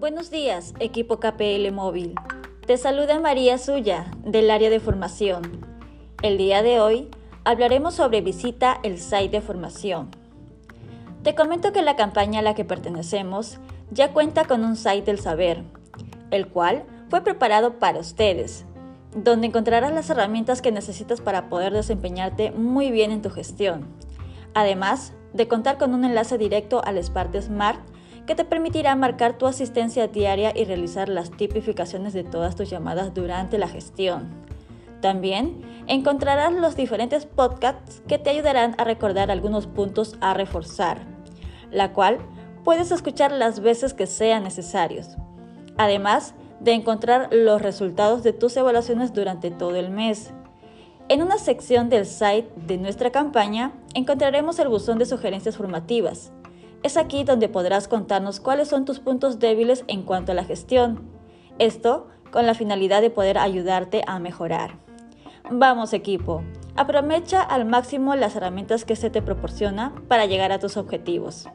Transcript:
Buenos días, equipo KPL Móvil. Te saluda María Suya, del área de formación. El día de hoy hablaremos sobre visita el site de formación. Te comento que la campaña a la que pertenecemos ya cuenta con un site del saber, el cual fue preparado para ustedes, donde encontrarás las herramientas que necesitas para poder desempeñarte muy bien en tu gestión. Además de contar con un enlace directo al Smart Smart que te permitirá marcar tu asistencia diaria y realizar las tipificaciones de todas tus llamadas durante la gestión. También encontrarás los diferentes podcasts que te ayudarán a recordar algunos puntos a reforzar, la cual puedes escuchar las veces que sean necesarios. Además de encontrar los resultados de tus evaluaciones durante todo el mes. En una sección del site de nuestra campaña encontraremos el buzón de sugerencias formativas, es aquí donde podrás contarnos cuáles son tus puntos débiles en cuanto a la gestión. Esto con la finalidad de poder ayudarte a mejorar. Vamos equipo, aprovecha al máximo las herramientas que se te proporciona para llegar a tus objetivos.